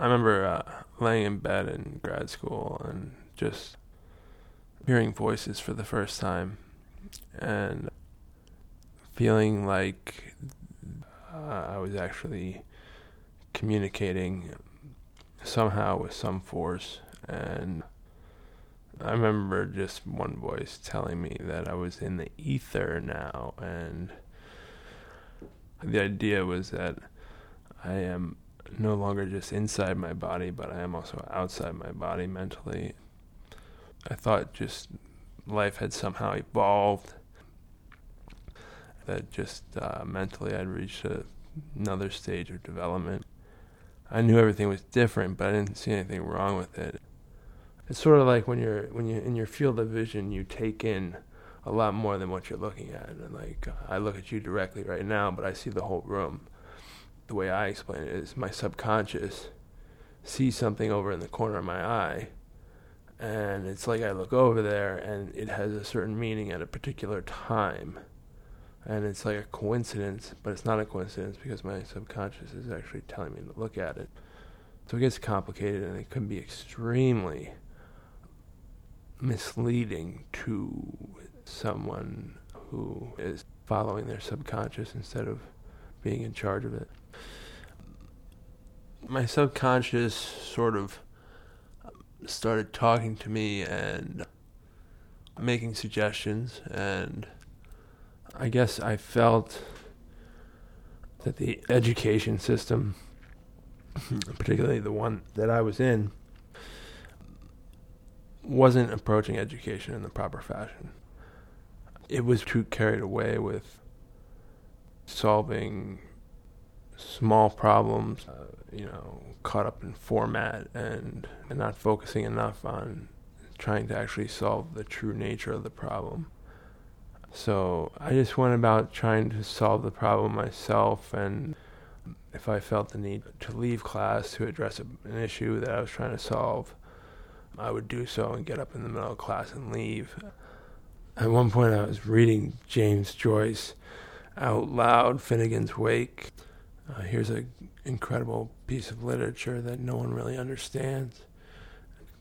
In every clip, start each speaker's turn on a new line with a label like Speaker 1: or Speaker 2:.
Speaker 1: I remember uh, laying in bed in grad school and just hearing voices for the first time and feeling like uh, I was actually communicating somehow with some force. And I remember just one voice telling me that I was in the ether now. And the idea was that I am no longer just inside my body, but I am also outside my body mentally. I thought just life had somehow evolved, that just uh, mentally I'd reached a, another stage of development. I knew everything was different, but I didn't see anything wrong with it. It's sort of like when you're when you're in your field of vision, you take in a lot more than what you're looking at. And like I look at you directly right now, but I see the whole room the way I explain it is my subconscious sees something over in the corner of my eye and it's like I look over there and it has a certain meaning at a particular time. And it's like a coincidence, but it's not a coincidence because my subconscious is actually telling me to look at it. So it gets complicated and it can be extremely misleading to someone who is following their subconscious instead of being in charge of it my subconscious sort of started talking to me and making suggestions and I guess I felt that the education system particularly the one that I was in wasn't approaching education in the proper fashion. It was too carried away with solving small problems, uh, you know, caught up in format and, and not focusing enough on trying to actually solve the true nature of the problem. So I just went about trying to solve the problem myself, and if I felt the need to leave class to address an issue that I was trying to solve, I would do so and get up in the middle of class and leave. At one point, I was reading James Joyce out loud, Finnegans Wake. Uh, here's an incredible piece of literature that no one really understands.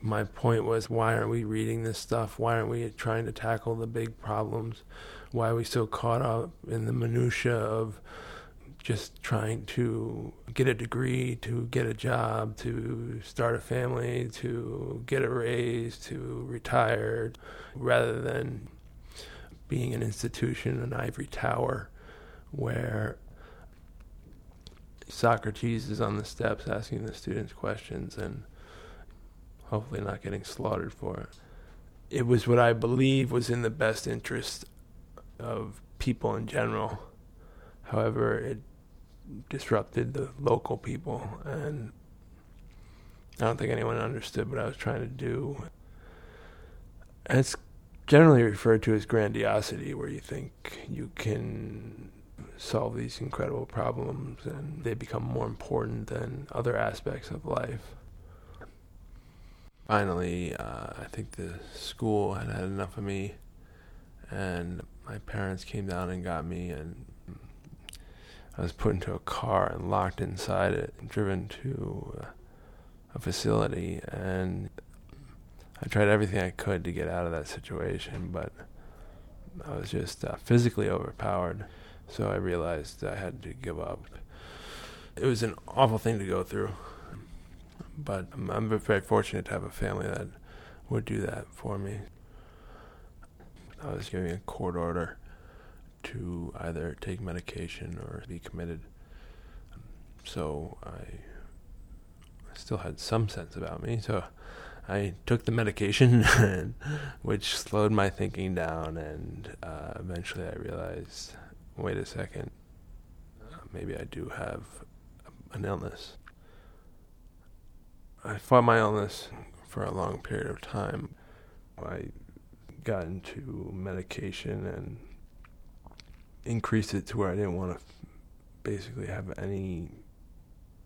Speaker 1: My point was, why aren't we reading this stuff? Why aren't we trying to tackle the big problems? Why are we so caught up in the minutia of just trying to get a degree, to get a job, to start a family, to get a raise, to retire, rather than being an institution, an ivory tower, where Socrates is on the steps asking the students questions and hopefully not getting slaughtered for it. It was what I believe was in the best interest of people in general. However, it disrupted the local people, and I don't think anyone understood what I was trying to do. And it's generally referred to as grandiosity, where you think you can solve these incredible problems and they become more important than other aspects of life. Finally, uh, I think the school had had enough of me, and my parents came down and got me, and I was put into a car and locked inside it, and driven to a facility, and I tried everything I could to get out of that situation, but I was just uh, physically overpowered. So I realized I had to give up. It was an awful thing to go through, but I'm, very fortunate to have a family that would do that for me. I was given a court order to either take medication or be committed. So I still had some sense about me. So I took the medication, which slowed my thinking down, and uh, eventually I realized wait a second, uh, maybe I do have an illness. I fought my illness for a long period of time. I got into medication and increased it to where I didn't want to basically have any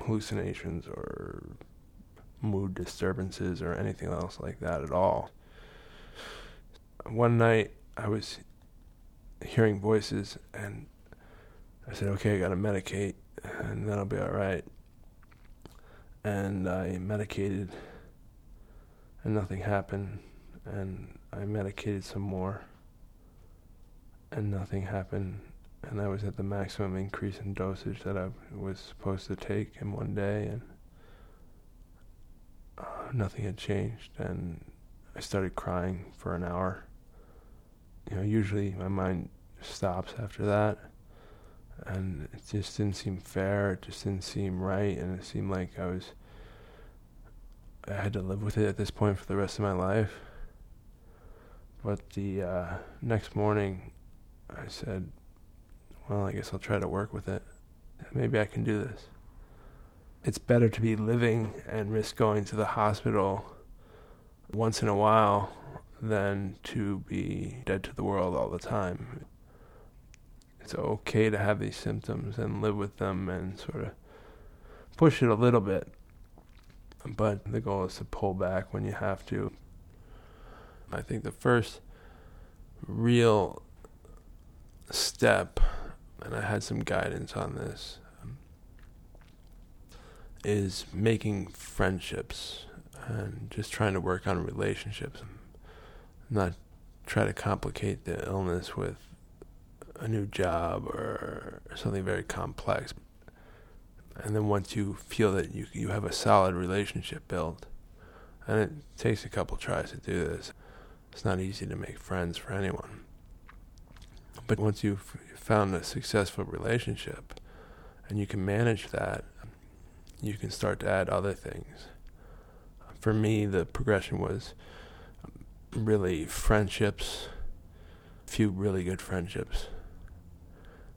Speaker 1: hallucinations or mood disturbances or anything else like that at all. One night I was hearing voices, and I said, okay, I got to medicate, and then I'll be all right. and I medicated, and nothing happened. And I medicated some more, and nothing happened. And I was at the maximum increase in dosage that I was supposed to take in one day, and uh, nothing had changed. And I started crying for an hour. You know, usually my mind stops after that and it just didn't seem fair. It just didn't seem right, and it seemed like I was. I had to live with it at this point for the rest of my life. But the uh, next morning, I said, "Well, I guess I'll try to work with it. Maybe I can do this." It's better to be living and risk going to the hospital once in a while than to be dead to the world all the time it's okay to have these symptoms and live with them and sort of push it a little bit. But the goal is to pull back when you have to. I think the first real step, and I had some guidance on this, is making friendships and just trying to work on relationships. Not try to complicate the illness with a new job or something very complex. And then once you feel that you you have a solid relationship built, and it takes a couple tries to do this, it's not easy to make friends for anyone. But once you've found a successful relationship, and you can manage that, you can start to add other things. For me, the progression was really friendships, few really good friendships.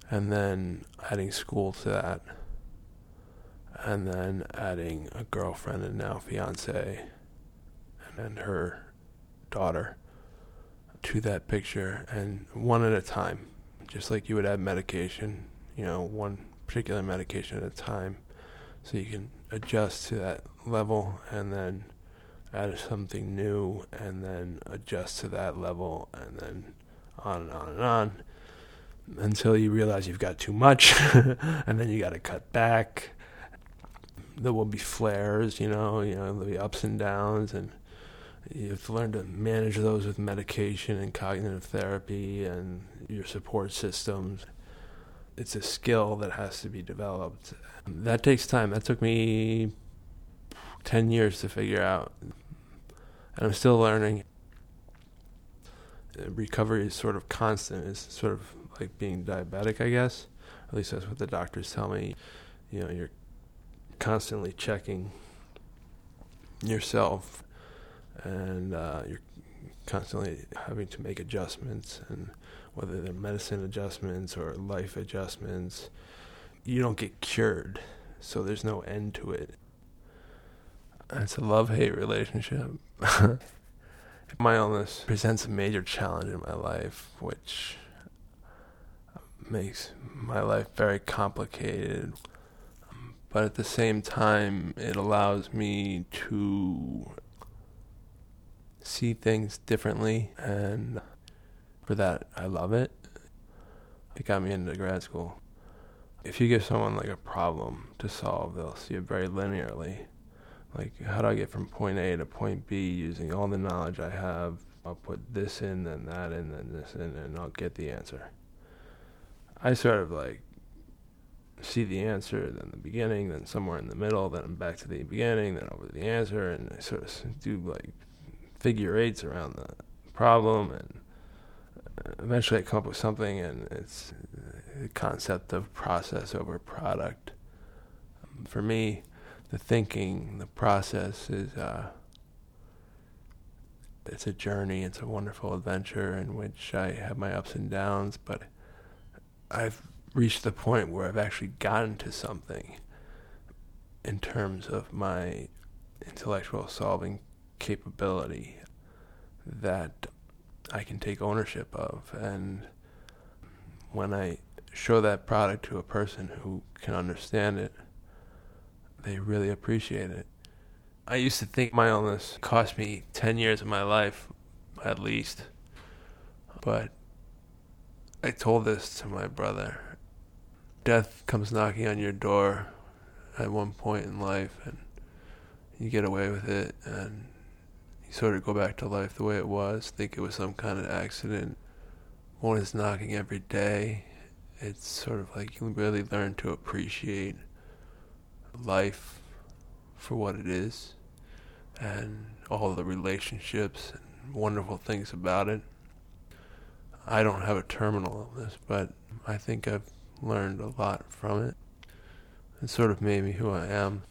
Speaker 1: And then adding school to that, and then adding a girlfriend and now fiance, and then her daughter to that picture, and one at a time, just like you would add medication, you know, one particular medication at a time, so you can adjust to that level, and then add something new, and then adjust to that level, and then on and on and on until you realize you've got too much, and then you got to cut back. There will be flares, you know, you know, there'll be ups and downs, and you have to learn to manage those with medication and cognitive therapy and your support systems. It's a skill that has to be developed. That takes time. That took me 10 years to figure out. And I'm still learning. Recovery is sort of constant. It's sort of like being diabetic, I guess. At least that's what the doctors tell me. You know, you're constantly checking yourself, and uh, you're constantly having to make adjustments, and whether they're medicine adjustments or life adjustments, you don't get cured, so there's no end to it. It's a love hate relationship. my illness presents a major challenge in my life, which makes my life very complicated. But at the same time, it allows me to see things differently, and for that, I love it. It got me into grad school. If you give someone like a problem to solve, they'll see it very linearly. Like, how do I get from point A to point B using all the knowledge I have? I'll put this in, then that in, then this in, and I'll get the answer. I sort of like see the answer, then the beginning, then somewhere in the middle, then I'm back to the beginning, then over to the answer, and I sort of do like figure eights around the problem, and eventually I come up with something, and it's the concept of process over product. For me, the thinking, the process is uh, it's a journey. It's a wonderful adventure in which I have my ups and downs, but I've reached the point where I've actually gotten to something in terms of my intellectual solving capability that I can take ownership of. And when I show that product to a person who can understand it, they really appreciate it. I used to think my illness cost me 10 years of my life, at least. But I told this to my brother. Death comes knocking on your door at one point in life, and you get away with it and you sort of go back to life the way it was, think it was some kind of accident. One is knocking every day. It's sort of like you really learn to appreciate life for what it is and all the relationships and wonderful things about it. I don't have a terminal illness, but I think I've learned a lot from it. It sort of made me who I am.